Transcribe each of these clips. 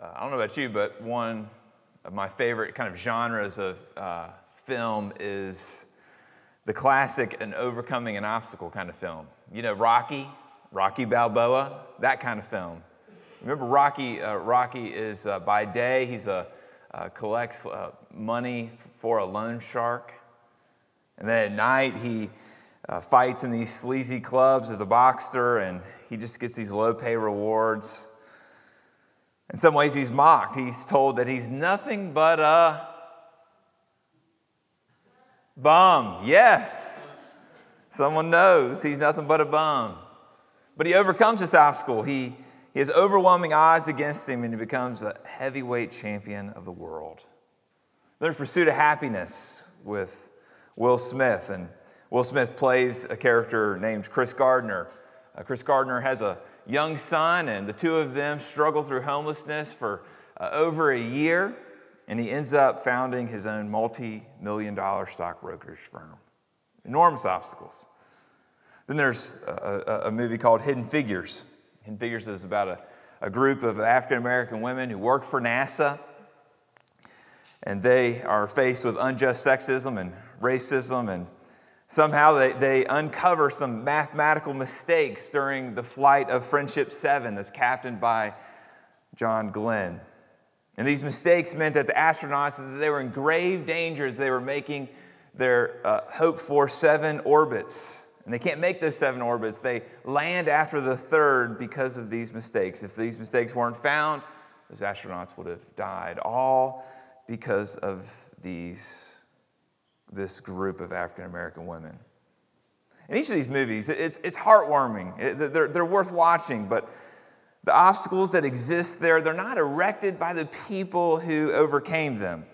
Uh, I don't know about you, but one of my favorite kind of genres of uh, film is the classic and overcoming an obstacle kind of film. You know, Rocky, Rocky Balboa, that kind of film. Remember, Rocky, uh, Rocky is uh, by day, he's a, uh, collects uh, money for a loan shark. And then at night, he fights in these sleazy clubs as a boxer, and he just gets these low pay rewards. In some ways, he's mocked. He's told that he's nothing but a bum. Yes, someone knows he's nothing but a bum. But he overcomes this obstacle. He, he has overwhelming odds against him, and he becomes a heavyweight champion of the world. There's Pursuit of Happiness with Will Smith, and Will Smith plays a character named Chris Gardner. Uh, Chris Gardner has a young son, and the two of them struggle through homelessness for uh, over a year, and he ends up founding his own multi million dollar stock brokerage firm. Enormous obstacles. Then there's a, a, a, movie called Hidden Figures. Hidden Figures is about a, a group of African American women who work for NASA, and they are faced with unjust sexism and racism and Somehow they, they uncover some mathematical mistakes during the flight of Friendship 7 that's captained by John Glenn. And these mistakes meant that the astronauts that they were in grave danger as they were making their uh, hoped for seven orbits. And they can't make those seven orbits. They land after the third because of these mistakes. If these mistakes weren't found, those astronauts would have died, all because of these this group of African American women. In each of these movies, it's, it's heartwarming. It, they're, they're worth watching, but the obstacles that exist there, they're not erected by the people who overcame them.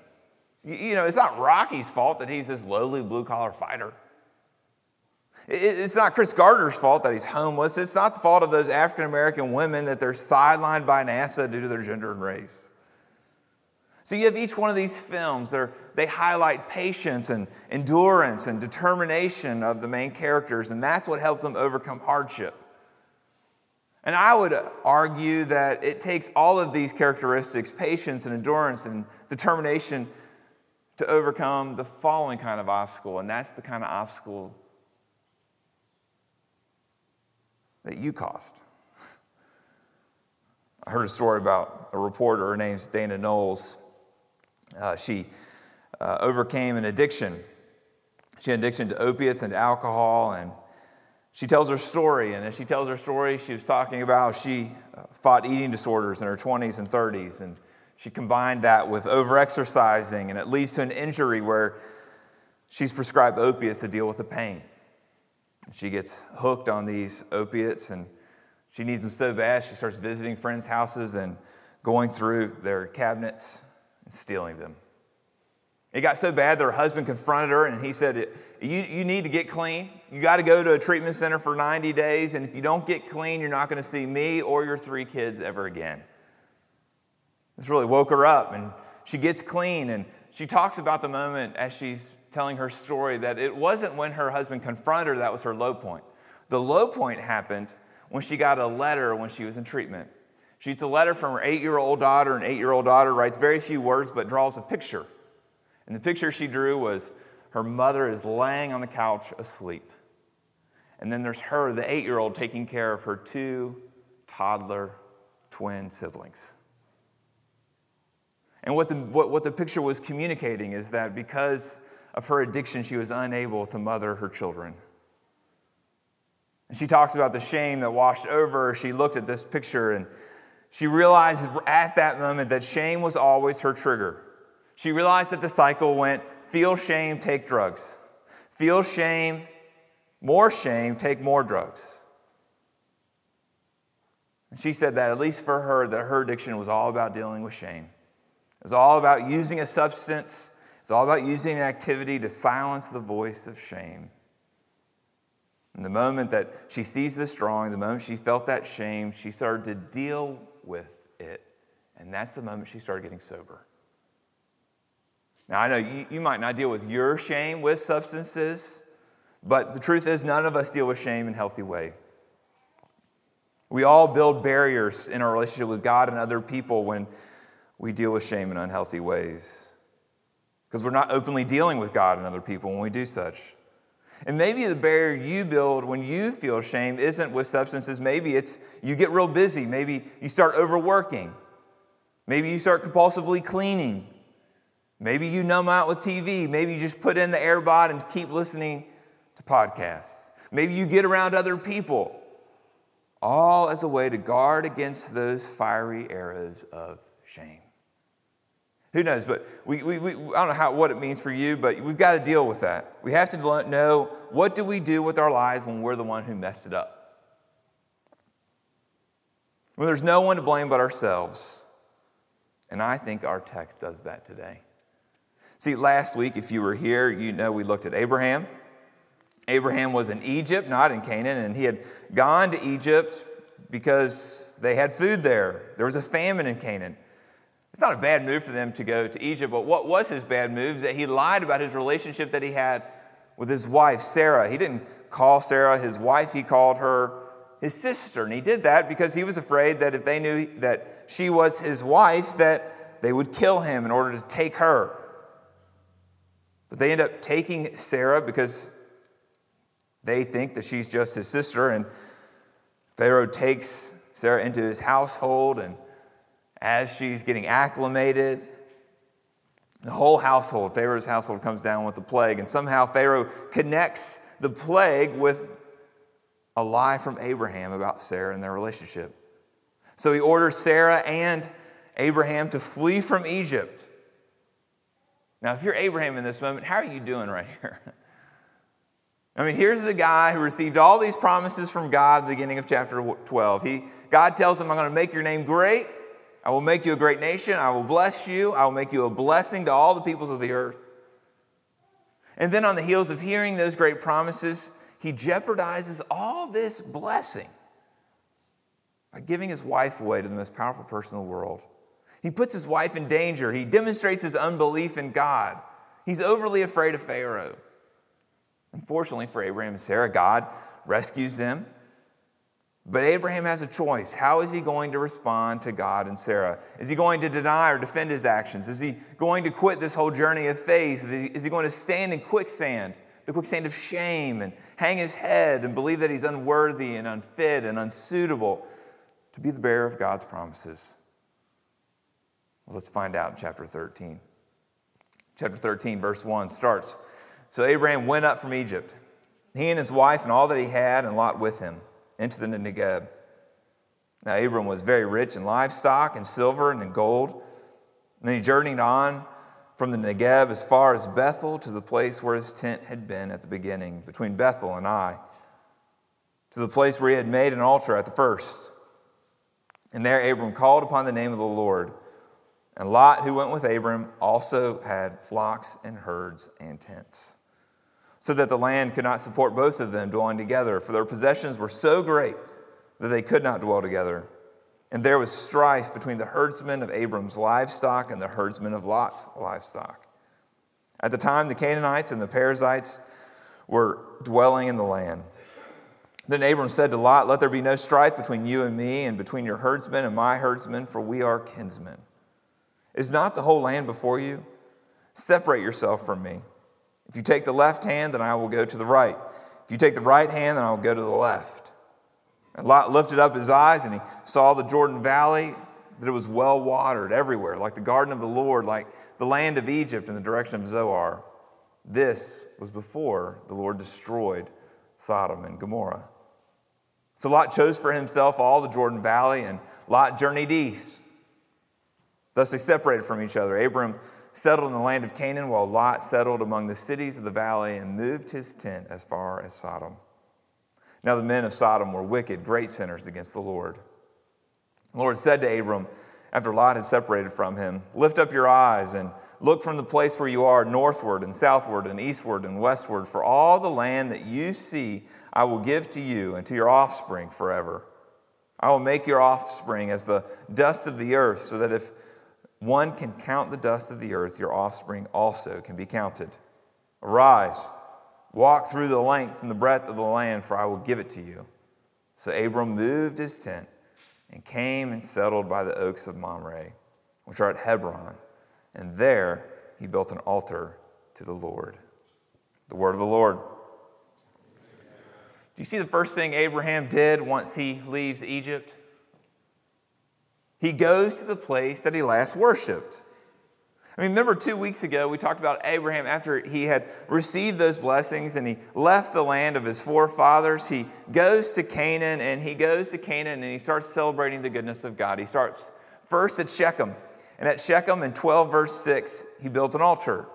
You, you know, it's not Rocky's fault that he's this lowly blue collar fighter. It, it's not Chris Gardner's fault that he's homeless. It's not the fault of those African American women that they're sidelined by NASA due to their gender and race. So you have each one of these films. They're, they highlight patience and endurance and determination of the main characters, and that's what helps them overcome hardship. And I would argue that it takes all of these characteristics patience and endurance and determination to overcome the following kind of obstacle, and that's the kind of obstacle that you caused. I heard a story about a reporter, her name's Dana Knowles. Uh, she uh, overcame an addiction. She had addiction to opiates and to alcohol, and she tells her story. And as she tells her story, she was talking about how she uh, fought eating disorders in her 20s and 30s, and she combined that with overexercising, and it leads to an injury where she's prescribed opiates to deal with the pain. She gets hooked on these opiates, and she needs them so bad, she starts visiting friends' houses and going through their cabinets and stealing them. It got so bad that her husband confronted her and he said, you, you need to get clean. You got to go to a treatment center for 90 days, and if you don't get clean, you're not going to see me or your three kids ever again. This really woke her up, and she gets clean, and she talks about the moment as she's telling her story that it wasn't when her husband confronted her that was her low point. The low point happened when she got a letter when she was in treatment. She gets a letter from her eight year old daughter, and eight year old daughter writes very few words but draws a picture. And the picture she drew was her mother is laying on the couch asleep. And then there's her, the eight year old, taking care of her two toddler twin siblings. And what the, what, what the picture was communicating is that because of her addiction, she was unable to mother her children. And she talks about the shame that washed over her. She looked at this picture and she realized at that moment that shame was always her trigger. She realized that the cycle went feel shame, take drugs. Feel shame, more shame, take more drugs. And she said that, at least for her, that her addiction was all about dealing with shame. It was all about using a substance, it's all about using an activity to silence the voice of shame. And the moment that she sees this drawing, the moment she felt that shame, she started to deal with it. And that's the moment she started getting sober. Now, I know you, you might not deal with your shame with substances, but the truth is, none of us deal with shame in a healthy way. We all build barriers in our relationship with God and other people when we deal with shame in unhealthy ways. Because we're not openly dealing with God and other people when we do such. And maybe the barrier you build when you feel shame isn't with substances. Maybe it's you get real busy. Maybe you start overworking. Maybe you start compulsively cleaning. Maybe you numb out with TV. Maybe you just put in the AirPod and keep listening to podcasts. Maybe you get around other people, all as a way to guard against those fiery arrows of shame. Who knows? But we, we, we, I don't know how, what it means for you, but we've got to deal with that. We have to know what do we do with our lives when we're the one who messed it up. When there's no one to blame but ourselves. And I think our text does that today. See, last week, if you were here, you know we looked at Abraham. Abraham was in Egypt, not in Canaan, and he had gone to Egypt because they had food there. There was a famine in Canaan. It's not a bad move for them to go to Egypt, but what was his bad move is that he lied about his relationship that he had with his wife, Sarah. He didn't call Sarah his wife, he called her his sister. And he did that because he was afraid that if they knew that she was his wife, that they would kill him in order to take her. But they end up taking Sarah because they think that she's just his sister. And Pharaoh takes Sarah into his household and as she's getting acclimated, the whole household, Pharaoh's household, comes down with the plague. And somehow Pharaoh connects the plague with a lie from Abraham about Sarah and their relationship. So he orders Sarah and Abraham to flee from Egypt. Now, if you're Abraham in this moment, how are you doing right here? I mean, here's the guy who received all these promises from God at the beginning of chapter 12. He, God tells him, I'm going to make your name great. I will make you a great nation. I will bless you. I will make you a blessing to all the peoples of the earth. And then, on the heels of hearing those great promises, he jeopardizes all this blessing by giving his wife away to the most powerful person in the world. He puts his wife in danger. He demonstrates his unbelief in God. He's overly afraid of Pharaoh. Unfortunately for Abraham and Sarah, God rescues them but Abraham has a choice. How is he going to respond to God and Sarah? Is he going to deny or defend his actions? Is he going to quit this whole journey of faith? Is he going to stand in quicksand, the quicksand of shame, and hang his head and believe that he's unworthy and unfit and unsuitable to be the bearer of God's promises? Well, let's find out in chapter 13. Chapter 13, verse 1 starts So Abraham went up from Egypt, he and his wife and all that he had, and Lot with him into the Negeb. Now, Abram was very rich in livestock and silver and in gold. And then he journeyed on from the Negeb as far as Bethel to the place where his tent had been at the beginning, between Bethel and Ai, to the place where he had made an altar at the first. And there Abram called upon the name of the Lord. And Lot, who went with Abram, also had flocks and herds and tents so that the land could not support both of them dwelling together, for their possessions were so great that they could not dwell together. And there was strife between the herdsmen of Abram's livestock and the herdsmen of Lot's livestock. At the time, the Canaanites and the Perizzites were dwelling in the land. Then Abram said to Lot, Let there be no strife between you and me, and between your herdsmen and my herdsmen, for we are kinsmen. Is not the whole land before you? Separate yourself from me. If you take the left hand, then I will go to the right. If you take the right hand, then I will go to the left. And Lot lifted up his eyes and he saw the Jordan Valley, that it was well watered everywhere, like the garden of the Lord, like the land of Egypt in the direction of Zoar. This was before the Lord destroyed Sodom and Gomorrah. So Lot chose for himself all the Jordan Valley, and Lot journeyed east. Thus they separated from each other. Abram settled in the land of Canaan, while Lot settled among the cities of the valley and moved his tent as far as Sodom. Now the men of Sodom were wicked, great sinners against the Lord. The Lord said to Abram, after Lot had separated from him, Lift up your eyes and look from the place where you are northward and southward and eastward and westward, for all the land that you see I will give to you and to your offspring forever. I will make your offspring as the dust of the earth, so that if one can count the dust of the earth, your offspring also can be counted. Arise, walk through the length and the breadth of the land, for I will give it to you. So Abram moved his tent and came and settled by the oaks of Mamre, which are at Hebron, and there he built an altar to the Lord. The word of the Lord. Do you see the first thing Abraham did once he leaves Egypt? He goes to the place that he last worshiped. I mean, remember two weeks ago, we talked about Abraham after he had received those blessings and he left the land of his forefathers. He goes to Canaan and he goes to Canaan and he starts celebrating the goodness of God. He starts first at Shechem. And at Shechem in 12, verse 6, he builds an altar.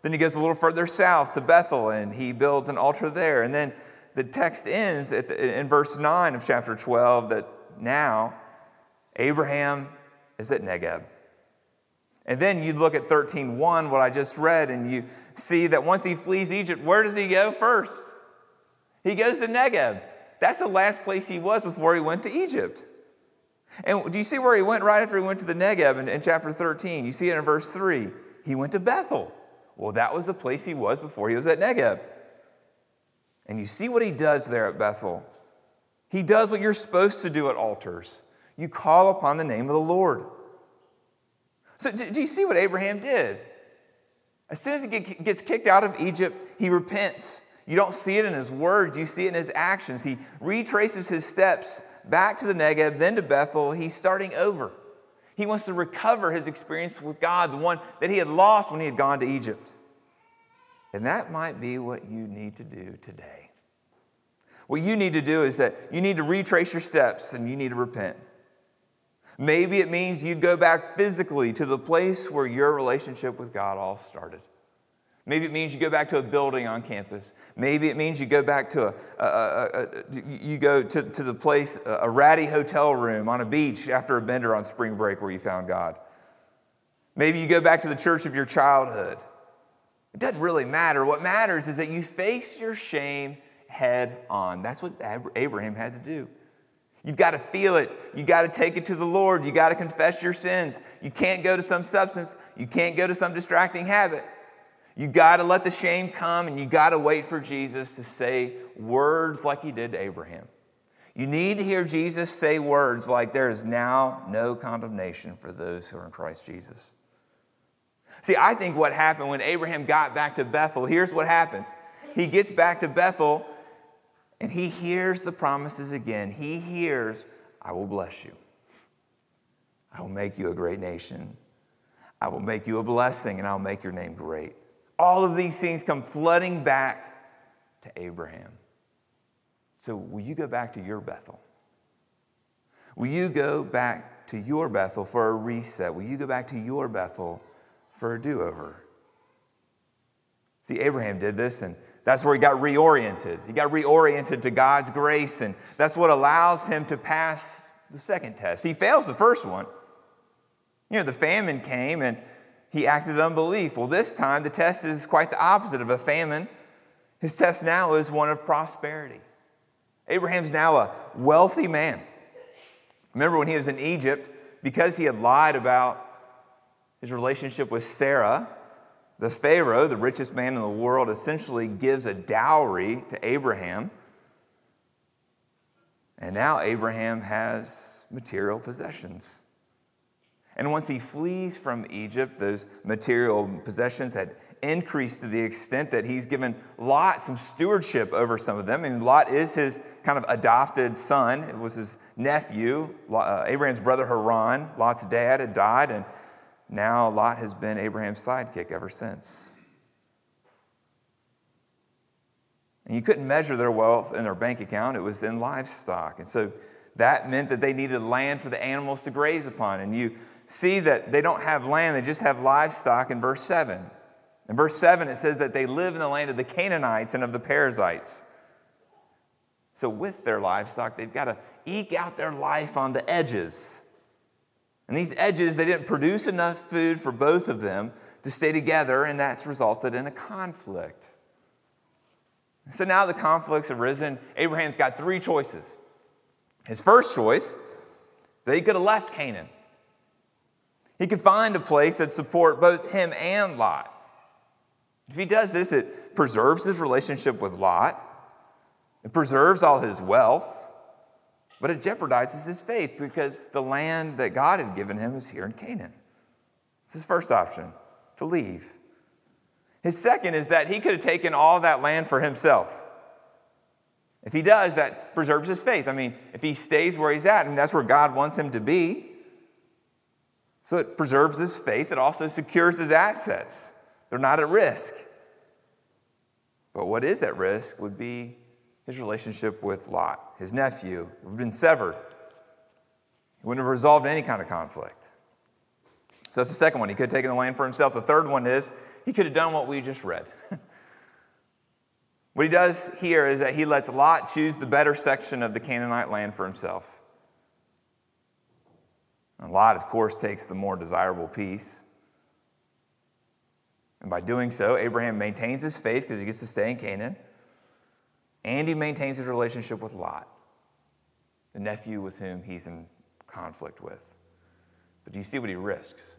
Then he goes a little further south to Bethel and he builds an altar there. And then the text ends the, in verse 9 of chapter 12 that now Abraham is at Negeb. And then you look at 13:1, what I just read, and you see that once he flees Egypt, where does he go first? He goes to Negeb. That's the last place he was before he went to Egypt. And do you see where he went right after he went to the Negeb in, in chapter 13? You see it in verse 3. He went to Bethel. Well, that was the place he was before he was at Negeb. And you see what he does there at Bethel. He does what you're supposed to do at altars you call upon the name of the Lord. So, do you see what Abraham did? As soon as he gets kicked out of Egypt, he repents. You don't see it in his words, you see it in his actions. He retraces his steps back to the Negev, then to Bethel. He's starting over. He wants to recover his experience with God, the one that he had lost when he had gone to Egypt. And that might be what you need to do today. What you need to do is that you need to retrace your steps and you need to repent. Maybe it means you go back physically to the place where your relationship with God all started. Maybe it means you go back to a building on campus. Maybe it means you go back to a, a, a, you go to, to the place, a ratty hotel room on a beach after a bender on spring break where you found God. Maybe you go back to the church of your childhood. It doesn't really matter. What matters is that you face your shame head on. That's what Abraham had to do. You've got to feel it. You got to take it to the Lord. You got to confess your sins. You can't go to some substance. You can't go to some distracting habit. You got to let the shame come and you got to wait for Jesus to say words like he did to Abraham. You need to hear Jesus say words like, There is now no condemnation for those who are in Christ Jesus. See, I think what happened when Abraham got back to Bethel, here's what happened. He gets back to Bethel and he hears the promises again. He hears, I will bless you. I will make you a great nation. I will make you a blessing and I'll make your name great. All of these things come flooding back to Abraham. So, will you go back to your Bethel? Will you go back to your Bethel for a reset? Will you go back to your Bethel for a do over? See, Abraham did this, and that's where he got reoriented. He got reoriented to God's grace, and that's what allows him to pass the second test. He fails the first one. You know, the famine came and he acted in unbelief. Well, this time the test is quite the opposite of a famine. His test now is one of prosperity. Abraham's now a wealthy man. Remember when he was in Egypt, because he had lied about his relationship with Sarah, the Pharaoh, the richest man in the world, essentially gives a dowry to Abraham. And now Abraham has material possessions. And once he flees from Egypt, those material possessions had increased to the extent that he's given Lot some stewardship over some of them. Mean, Lot is his kind of adopted son. It was his nephew, uh, Abraham's brother Haran. Lot's dad had died, and now Lot has been Abraham's sidekick ever since. And you couldn't measure their wealth in their bank account, it was in livestock. And so that meant that they needed land for the animals to graze upon. And you see that they don't have land, they just have livestock in verse 7. In verse 7, it says that they live in the land of the Canaanites and of the Perizzites. So, with their livestock, they've got to eke out their life on the edges. And these edges, they didn't produce enough food for both of them to stay together, and that's resulted in a conflict. So now the conflict's arisen. Abraham's got three choices. His first choice is that he could have left Canaan. He could find a place that support both him and Lot. If he does this, it preserves his relationship with Lot. It preserves all his wealth. But it jeopardizes his faith because the land that God had given him is here in Canaan. It's his first option to leave. His second is that he could have taken all that land for himself. If he does, that preserves his faith. I mean, if he stays where he's at, and that's where God wants him to be, so it preserves his faith. It also secures his assets. They're not at risk. But what is at risk would be his relationship with Lot, his nephew, who had been severed. He wouldn't have resolved any kind of conflict. So that's the second one. He could have taken the land for himself. The third one is he could have done what we just read. what he does here is that he lets Lot choose the better section of the Canaanite land for himself. And Lot, of course, takes the more desirable piece. And by doing so, Abraham maintains his faith because he gets to stay in Canaan, and he maintains his relationship with Lot, the nephew with whom he's in conflict with. But do you see what he risks?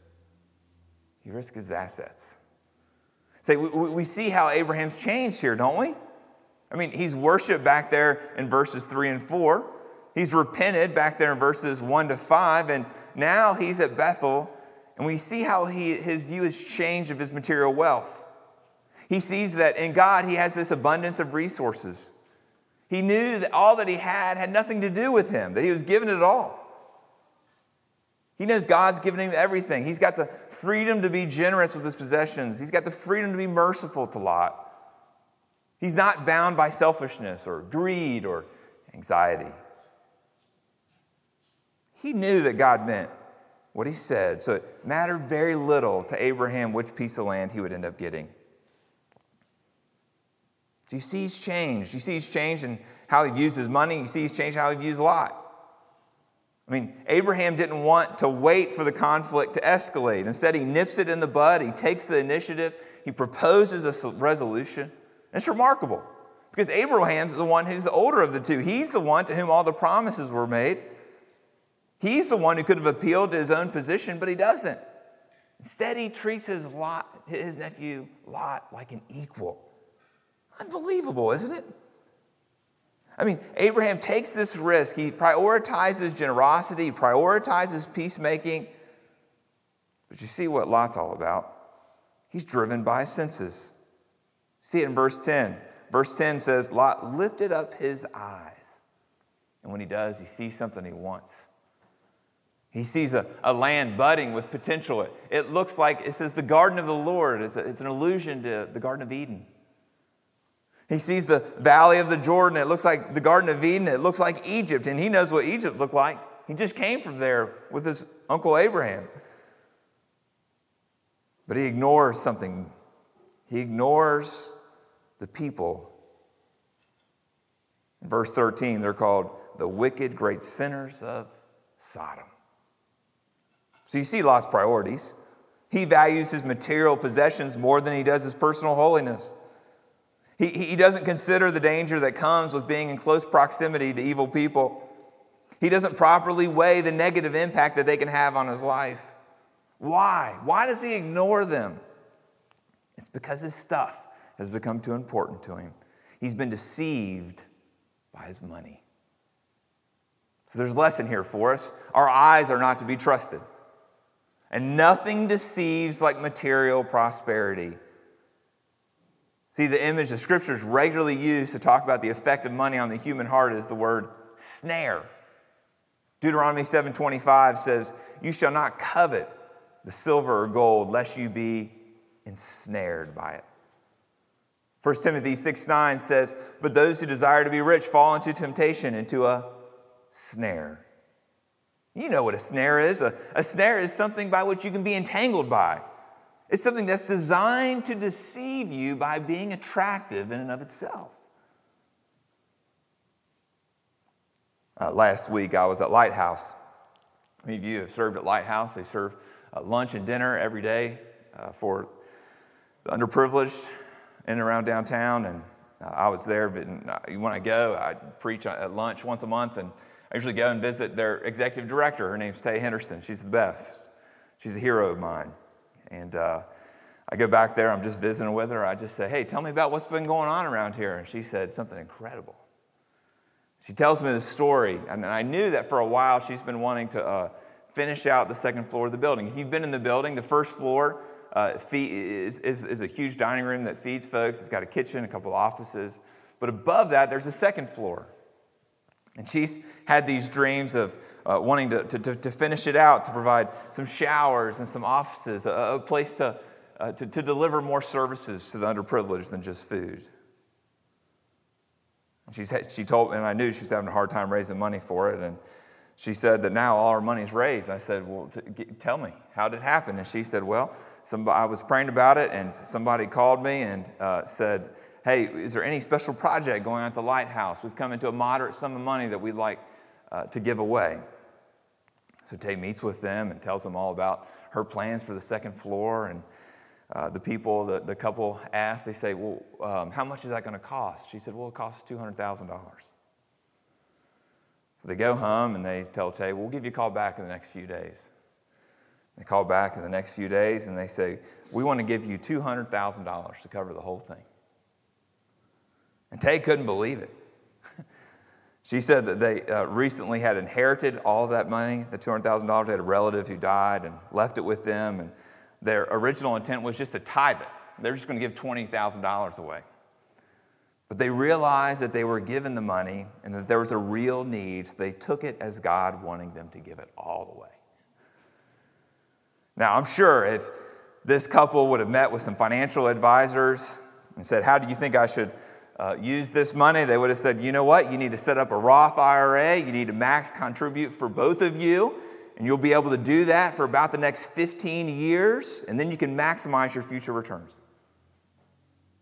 He risks his assets. Say, we, we see how Abraham's changed here, don't we? I mean, he's worshiped back there in verses 3 and 4. He's repented back there in verses 1 to 5. And now he's at Bethel, and we see how he, his view has changed of his material wealth. He sees that in God he has this abundance of resources. He knew that all that he had had nothing to do with him, that he was given it all. He knows God's given him everything. He's got the freedom to be generous with his possessions, he's got the freedom to be merciful to Lot. He's not bound by selfishness or greed or anxiety. He knew that God meant what he said, so it mattered very little to Abraham which piece of land he would end up getting. Do you see he's changed? Do you see he's changed in how he views his money? You see he's changed how he views Lot. I mean, Abraham didn't want to wait for the conflict to escalate. Instead, he nips it in the bud, he takes the initiative, he proposes a resolution. And it's remarkable because Abraham's the one who's the older of the two. He's the one to whom all the promises were made. He's the one who could have appealed to his own position, but he doesn't. Instead, he treats his, Lot, his nephew Lot like an equal. Unbelievable, isn't it? I mean, Abraham takes this risk. He prioritizes generosity, he prioritizes peacemaking. But you see what Lot's all about. He's driven by senses. See it in verse 10. Verse 10 says, Lot lifted up his eyes. And when he does, he sees something he wants. He sees a, a land budding with potential. It, it looks like, it says, the garden of the Lord. It's, a, it's an allusion to the Garden of Eden. He sees the valley of the Jordan. It looks like the Garden of Eden. It looks like Egypt. And he knows what Egypt looked like. He just came from there with his uncle Abraham. But he ignores something. He ignores the people. In verse 13, they're called the wicked great sinners of Sodom. So you see Lot's priorities. He values his material possessions more than he does his personal holiness. He, he doesn't consider the danger that comes with being in close proximity to evil people. He doesn't properly weigh the negative impact that they can have on his life. Why? Why does he ignore them? It's because his stuff has become too important to him. He's been deceived by his money. So there's a lesson here for us. Our eyes are not to be trusted. And nothing deceives like material prosperity. See, the image the scriptures regularly use to talk about the effect of money on the human heart is the word snare. Deuteronomy 7:25 says, "You shall not covet the silver or gold lest you be ensnared by it." 1 Timothy 6 9 says, But those who desire to be rich fall into temptation, into a snare. You know what a snare is. A, a snare is something by which you can be entangled by. It's something that's designed to deceive you by being attractive in and of itself. Uh, last week, I was at Lighthouse. Many of you have served at Lighthouse. They serve uh, lunch and dinner every day uh, for the underprivileged in and around downtown. And uh, I was there, uh, when I go, I preach at lunch once a month. And I usually go and visit their executive director. Her name's Tay Henderson. She's the best. She's a hero of mine. And uh, I go back there, I'm just visiting with her. I just say, hey, tell me about what's been going on around here. And she said something incredible. She tells me the story, and I knew that for a while she's been wanting to uh, finish out the second floor of the building. If you've been in the building, the first floor uh, is, is, is a huge dining room that feeds folks. It's got a kitchen, a couple offices. But above that, there's a second floor. And she's had these dreams of uh, wanting to, to, to, finish it out, to provide some showers and some offices, a, a place to, uh, to, to deliver more services to the underprivileged than just food. She's, she told, me, and I knew she was having a hard time raising money for it. And she said that now all her money's raised. I said, Well, t- tell me, how did it happen? And she said, Well, somebody, I was praying about it, and somebody called me and uh, said, Hey, is there any special project going on at the lighthouse? We've come into a moderate sum of money that we'd like uh, to give away. So Tay meets with them and tells them all about her plans for the second floor. And uh, the people, the, the couple ask, they say, Well, um, how much is that going to cost? She said, Well, it costs $200,000. So they go home and they tell Tay, We'll give you a call back in the next few days. They call back in the next few days and they say, We want to give you $200,000 to cover the whole thing. And Tay couldn't believe it. she said that they uh, recently had inherited all of that money, the $200,000. They had a relative who died and left it with them. And their original intent was just to tithe it. They're just going to give $20,000 away. But they realized that they were given the money and that there was a real need, so they took it as God wanting them to give it all away. Now, I'm sure if this couple would have met with some financial advisors and said, How do you think I should uh, use this money? They would have said, You know what? You need to set up a Roth IRA. You need to max contribute for both of you. And you'll be able to do that for about the next 15 years. And then you can maximize your future returns.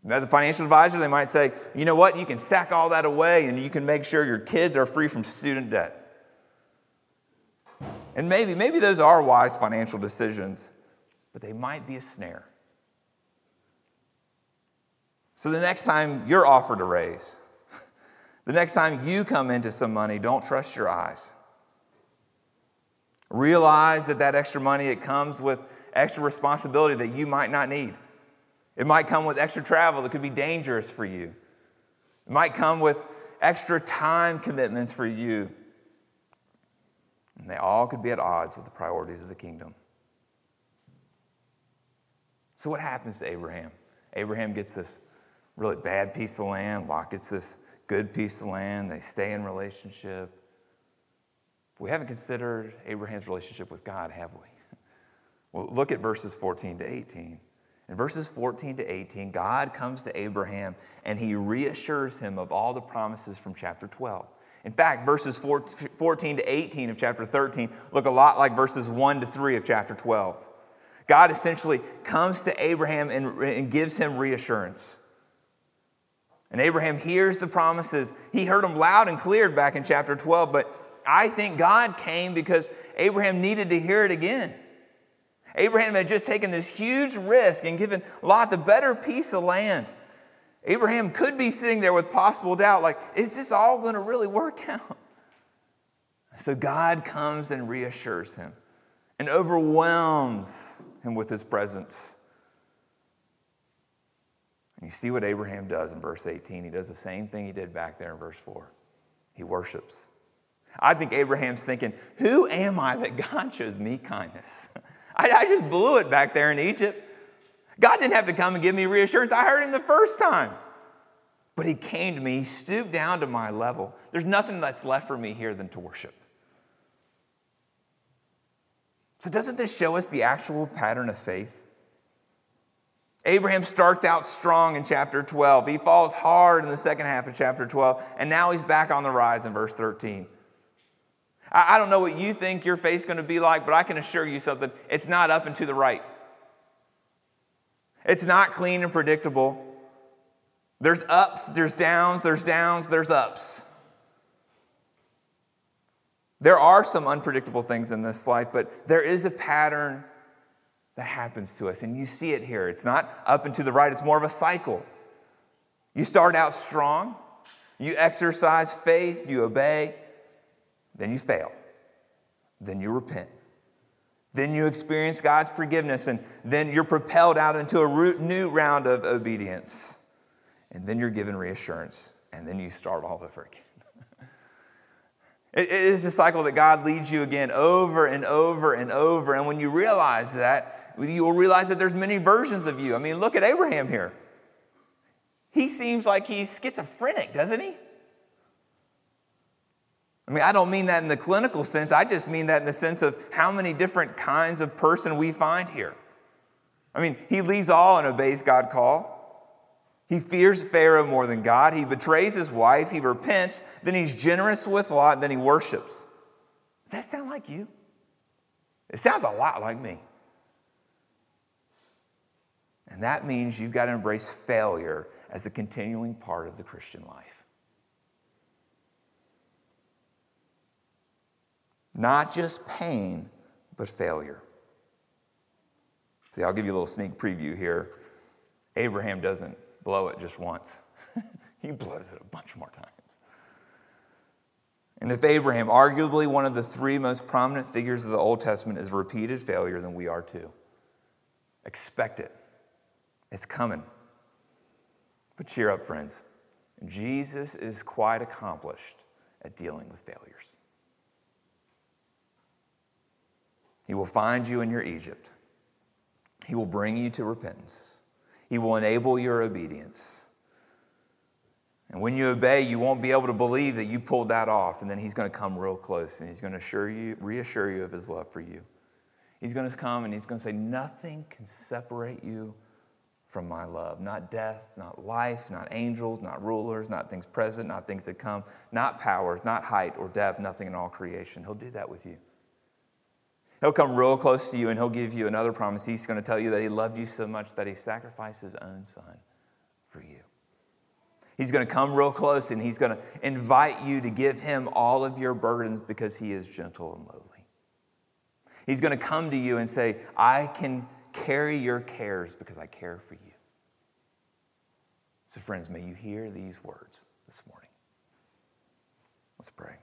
As a financial advisor, they might say, You know what? You can sack all that away and you can make sure your kids are free from student debt. And maybe, maybe those are wise financial decisions, but they might be a snare. So the next time you're offered a raise, the next time you come into some money, don't trust your eyes. Realize that that extra money, it comes with extra responsibility that you might not need. It might come with extra travel that could be dangerous for you. It might come with extra time commitments for you and they all could be at odds with the priorities of the kingdom. So, what happens to Abraham? Abraham gets this really bad piece of land, Lot gets this good piece of land, they stay in relationship. We haven't considered Abraham's relationship with God, have we? Well, look at verses 14 to 18. In verses 14 to 18, God comes to Abraham and he reassures him of all the promises from chapter 12. In fact, verses 14 to 18 of chapter 13 look a lot like verses 1 to 3 of chapter 12. God essentially comes to Abraham and, and gives him reassurance. And Abraham hears the promises. He heard them loud and clear back in chapter 12, but I think God came because Abraham needed to hear it again. Abraham had just taken this huge risk and given Lot the better piece of land. Abraham could be sitting there with possible doubt, like, is this all going to really work out? So God comes and reassures him and overwhelms him with his presence. You see what Abraham does in verse 18. He does the same thing he did back there in verse 4. He worships. I think Abraham's thinking, Who am I that God shows me kindness? I, I just blew it back there in Egypt. God didn't have to come and give me reassurance. I heard him the first time. But he came to me, he stooped down to my level. There's nothing that's left for me here than to worship. So, doesn't this show us the actual pattern of faith? Abraham starts out strong in chapter 12. He falls hard in the second half of chapter 12, and now he's back on the rise in verse 13. I don't know what you think your faith's going to be like, but I can assure you something. It's not up and to the right. It's not clean and predictable. There's ups, there's downs, there's downs, there's ups. There are some unpredictable things in this life, but there is a pattern that happens to us. And you see it here. It's not up and to the right, it's more of a cycle. You start out strong, you exercise faith, you obey, then you fail, then you repent. Then you experience God's forgiveness, and then you're propelled out into a new round of obedience. And then you're given reassurance, and then you start all over again. It is a cycle that God leads you again over and over and over. And when you realize that, you'll realize that there's many versions of you. I mean, look at Abraham here. He seems like he's schizophrenic, doesn't he? I mean, I don't mean that in the clinical sense. I just mean that in the sense of how many different kinds of person we find here. I mean, he leaves all and obeys God's call. He fears Pharaoh more than God. He betrays his wife. He repents. Then he's generous with Lot. Then he worships. Does that sound like you? It sounds a lot like me. And that means you've got to embrace failure as the continuing part of the Christian life. Not just pain, but failure. See, I'll give you a little sneak preview here. Abraham doesn't blow it just once, he blows it a bunch more times. And if Abraham, arguably one of the three most prominent figures of the Old Testament, is a repeated failure, then we are too. Expect it. It's coming. But cheer up, friends. Jesus is quite accomplished at dealing with failures. He will find you in your Egypt. He will bring you to repentance. He will enable your obedience. And when you obey, you won't be able to believe that you pulled that off. And then he's going to come real close and he's going to assure you, reassure you of his love for you. He's going to come and he's going to say, Nothing can separate you from my love. Not death, not life, not angels, not rulers, not things present, not things that come, not powers, not height or depth, nothing in all creation. He'll do that with you. He'll come real close to you and he'll give you another promise. He's going to tell you that he loved you so much that he sacrificed his own son for you. He's going to come real close and he's going to invite you to give him all of your burdens because he is gentle and lowly. He's going to come to you and say, I can carry your cares because I care for you. So, friends, may you hear these words this morning. Let's pray.